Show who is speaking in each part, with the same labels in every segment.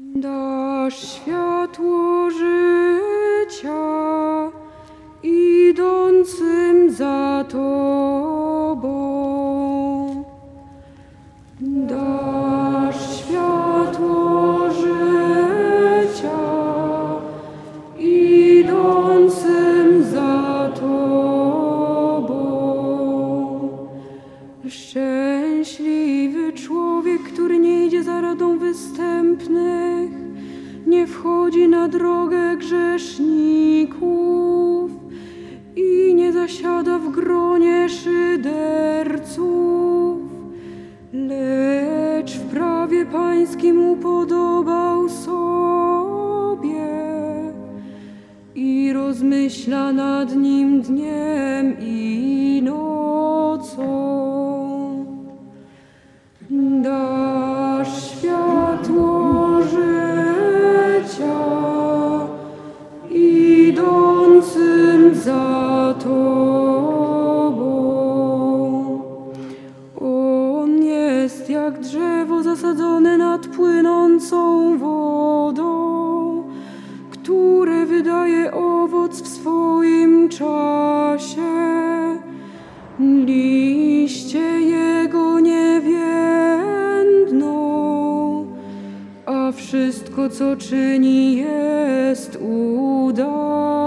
Speaker 1: Dasz światło życia idącym za Tobą. Wchodzi na drogę grzeszników i nie zasiada w gronie szyderców, lecz w prawie pańskim upodobał sobie i rozmyśla nad nim dniem czasie. Liście jego nie więdną, a wszystko, co czyni, jest udane.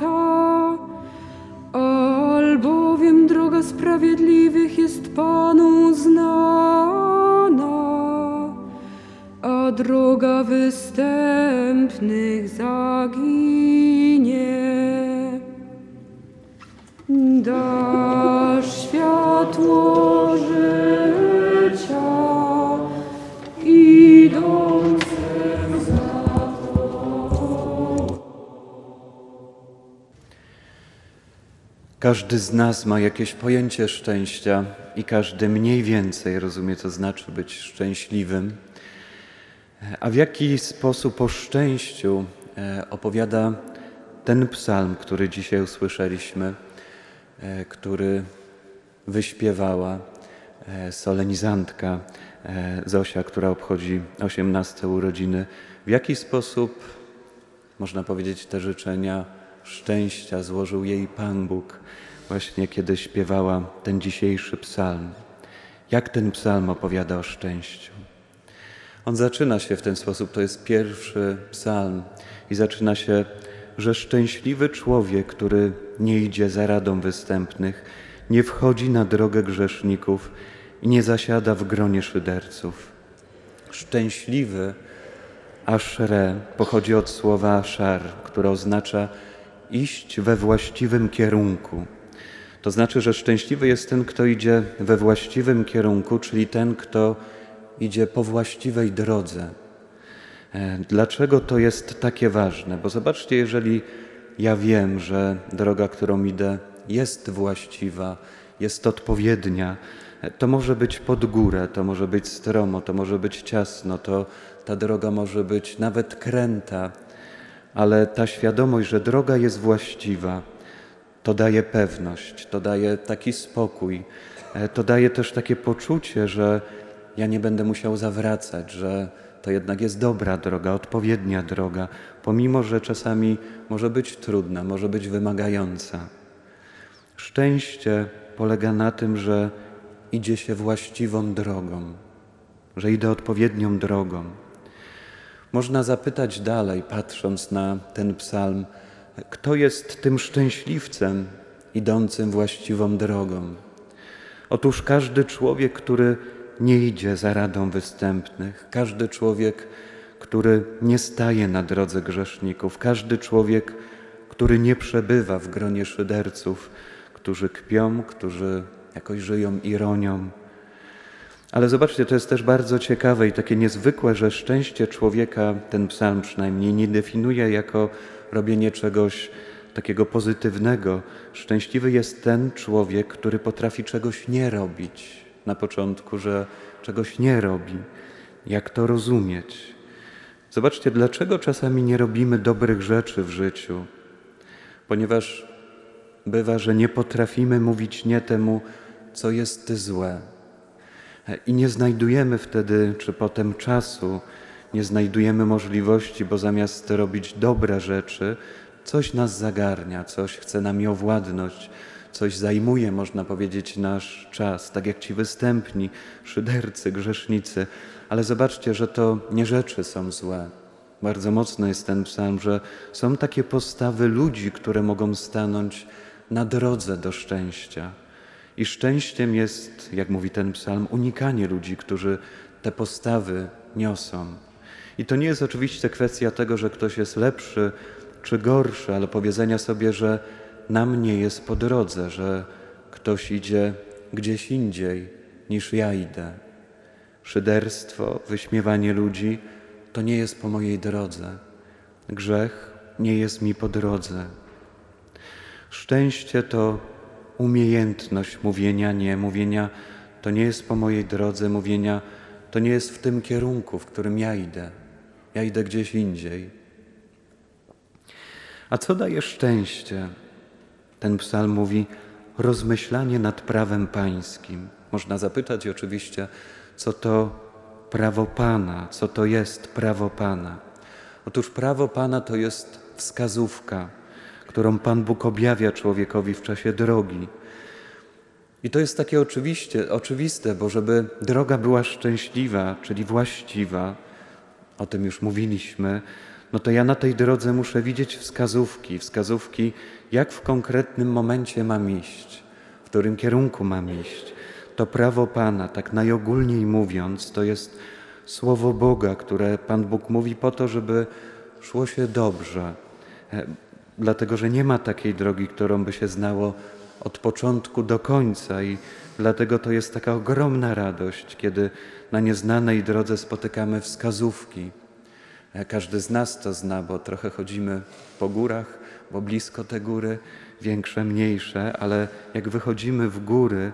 Speaker 1: Rozmiata, albowiem droga sprawiedliwych jest Panu znana, a droga występnych zaginie. Dasz światło życia
Speaker 2: Każdy z nas ma jakieś pojęcie szczęścia i każdy mniej więcej rozumie, co znaczy być szczęśliwym. A w jaki sposób o szczęściu e, opowiada ten psalm, który dzisiaj usłyszeliśmy, e, który wyśpiewała e, solenizantka Zosia, która obchodzi 18 urodziny. W jaki sposób, można powiedzieć, te życzenia szczęścia złożył jej Pan Bóg, właśnie kiedy śpiewała ten dzisiejszy psalm. Jak ten psalm opowiada o szczęściu? On zaczyna się w ten sposób, to jest pierwszy psalm, i zaczyna się, że szczęśliwy człowiek, który nie idzie za radą występnych, nie wchodzi na drogę grzeszników i nie zasiada w gronie szyderców. Szczęśliwy, Ashre pochodzi od słowa ashar, które oznacza iść we właściwym kierunku. To znaczy, że szczęśliwy jest ten, kto idzie we właściwym kierunku, czyli ten, kto idzie po właściwej drodze. E, dlaczego to jest takie ważne? Bo zobaczcie, jeżeli ja wiem, że droga, którą idę, jest właściwa, jest odpowiednia, e, to może być pod górę, to może być stromo, to może być ciasno, to ta droga może być nawet kręta, ale ta świadomość, że droga jest właściwa, to daje pewność, to daje taki spokój, e, to daje też takie poczucie, że ja nie będę musiał zawracać, że to jednak jest dobra droga, odpowiednia droga, pomimo że czasami może być trudna, może być wymagająca. Szczęście polega na tym, że idzie się właściwą drogą, że idę odpowiednią drogą. Można zapytać dalej, patrząc na ten psalm, kto jest tym szczęśliwcem idącym właściwą drogą? Otóż każdy człowiek, który nie idzie za radą występnych, każdy człowiek, który nie staje na drodze grzeszników, każdy człowiek, który nie przebywa w gronie szyderców, którzy kpią, którzy jakoś żyją ironią. Ale zobaczcie, to jest też bardzo ciekawe i takie niezwykłe, że szczęście człowieka ten psalm przynajmniej nie definiuje jako robienie czegoś takiego pozytywnego. Szczęśliwy jest ten człowiek, który potrafi czegoś nie robić na początku, że czegoś nie robi. Jak to rozumieć? Zobaczcie, dlaczego czasami nie robimy dobrych rzeczy w życiu. Ponieważ bywa, że nie potrafimy mówić nie temu, co jest złe. I nie znajdujemy wtedy, czy potem czasu, nie znajdujemy możliwości, bo zamiast robić dobre rzeczy, coś nas zagarnia, coś chce nami owładnąć, coś zajmuje, można powiedzieć, nasz czas, tak jak ci występni, szydercy, grzesznicy. Ale zobaczcie, że to nie rzeczy są złe. Bardzo mocno jest ten psalm, że są takie postawy ludzi, które mogą stanąć na drodze do szczęścia. I szczęściem jest, jak mówi ten psalm, unikanie ludzi, którzy te postawy niosą. I to nie jest oczywiście kwestia tego, że ktoś jest lepszy czy gorszy, ale powiedzenia sobie, że nam nie jest po drodze, że ktoś idzie gdzieś indziej niż ja idę. Szyderstwo, wyśmiewanie ludzi to nie jest po mojej drodze. Grzech nie jest mi po drodze. Szczęście to umiejętność mówienia nie, mówienia to nie jest po mojej drodze, mówienia to nie jest w tym kierunku, w którym ja idę. Ja idę gdzieś indziej. A co daje szczęście? Ten psalm mówi rozmyślanie nad prawem pańskim. Można zapytać oczywiście, co to prawo Pana, co to jest prawo Pana. Otóż prawo Pana to jest wskazówka, którą Pan Bóg objawia człowiekowi w czasie drogi. I to jest takie oczywiście, oczywiste, bo żeby droga była szczęśliwa, czyli właściwa, o tym już mówiliśmy, no to ja na tej drodze muszę widzieć wskazówki, wskazówki, jak w konkretnym momencie mam iść, w którym kierunku mam iść. To prawo Pana, tak najogólniej mówiąc, to jest słowo Boga, które Pan Bóg mówi po to, żeby szło się dobrze. Dlatego, że nie ma takiej drogi, którą by się znało od początku do końca i dlatego to jest taka ogromna radość, kiedy na nieznanej drodze spotykamy wskazówki. E, każdy z nas to zna, bo trochę chodzimy po górach, bo blisko te góry, większe, mniejsze, ale jak wychodzimy w góry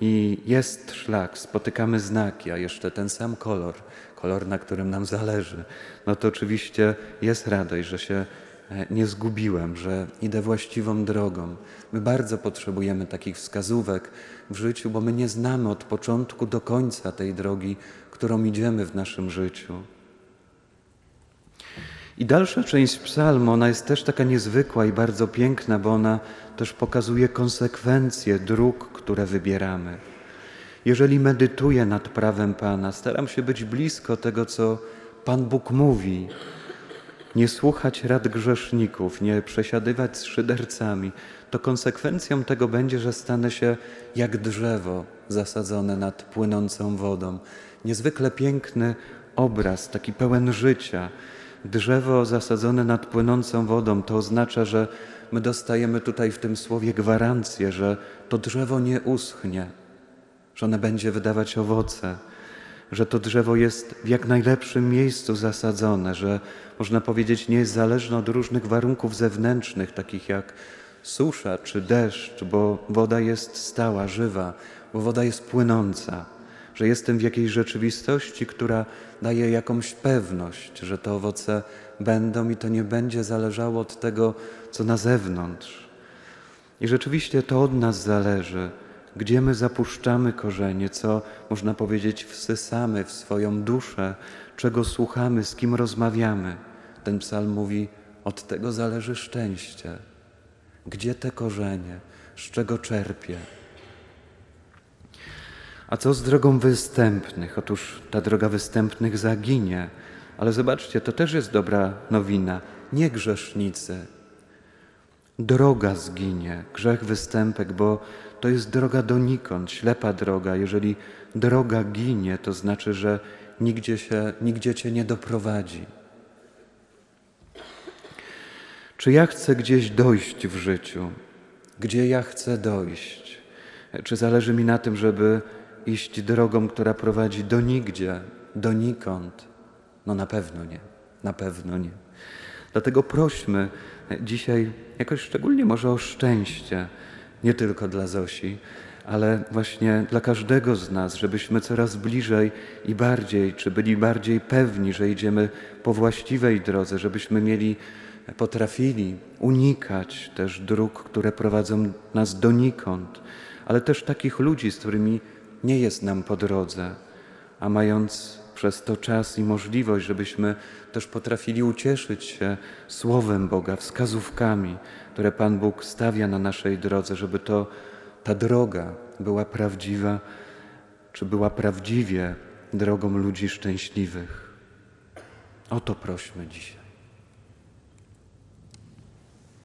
Speaker 2: i jest szlak, spotykamy znaki, a jeszcze ten sam kolor, kolor, na którym nam zależy, no to oczywiście jest radość, że się nie zgubiłem, że idę właściwą drogą. My bardzo potrzebujemy takich wskazówek w życiu, bo my nie znamy od początku do końca tej drogi, którą idziemy w naszym życiu. I dalsza część psalmu, ona jest też taka niezwykła i bardzo piękna, bo ona też pokazuje konsekwencje dróg, które wybieramy. Jeżeli medytuję nad prawem Pana, staram się być blisko tego, co Pan Bóg mówi, nie słuchać rad grzeszników, nie przesiadywać z szydercami, to konsekwencją tego będzie, że stanę się jak drzewo zasadzone nad płynącą wodą. Niezwykle piękny obraz, taki pełen życia. Drzewo zasadzone nad płynącą wodą to oznacza, że my dostajemy tutaj w tym słowie gwarancję, że to drzewo nie uschnie, że ono będzie wydawać owoce, że to drzewo jest w jak najlepszym miejscu zasadzone, że można powiedzieć nie jest zależne od różnych warunków zewnętrznych, takich jak susza czy deszcz, bo woda jest stała, żywa, bo woda jest płynąca, że jestem w jakiejś rzeczywistości, która daje jakąś pewność, że te owoce będą i to nie będzie zależało od tego, co na zewnątrz. I rzeczywiście to od nas zależy, gdzie my zapuszczamy korzenie, co można powiedzieć wsysamy w swoją duszę, czego słuchamy, z kim rozmawiamy. Ten psalm mówi: Od tego zależy szczęście. Gdzie te korzenie, z czego czerpię? A co z drogą występnych? Otóż ta droga występnych zaginie. Ale zobaczcie, to też jest dobra nowina. Nie grzesznicy. Droga zginie, grzech występek, bo to jest droga donikąd, ślepa droga. Jeżeli droga ginie, to znaczy, że nigdzie, się, nigdzie cię nie doprowadzi. Czy ja chcę gdzieś dojść w życiu? Gdzie ja chcę dojść? Czy zależy mi na tym, żeby iść drogą, która prowadzi do nigdzie, donikąd? No na pewno nie, na pewno nie. Dlatego prośmy dzisiaj jakoś szczególnie może o szczęście, nie tylko dla Zosi, ale właśnie dla każdego z nas, żebyśmy coraz bliżej i bardziej, czy byli bardziej pewni, że idziemy po właściwej drodze, żebyśmy mieli, potrafili unikać też dróg, które prowadzą nas donikąd, ale też takich ludzi, z którymi nie jest nam po drodze, a mając przez to czas i możliwość, żebyśmy też potrafili ucieszyć się Słowem Boga, wskazówkami, które Pan Bóg stawia na naszej drodze, żeby to ta droga była prawdziwa, czy była prawdziwie drogą ludzi szczęśliwych. O to prośmy dzisiaj.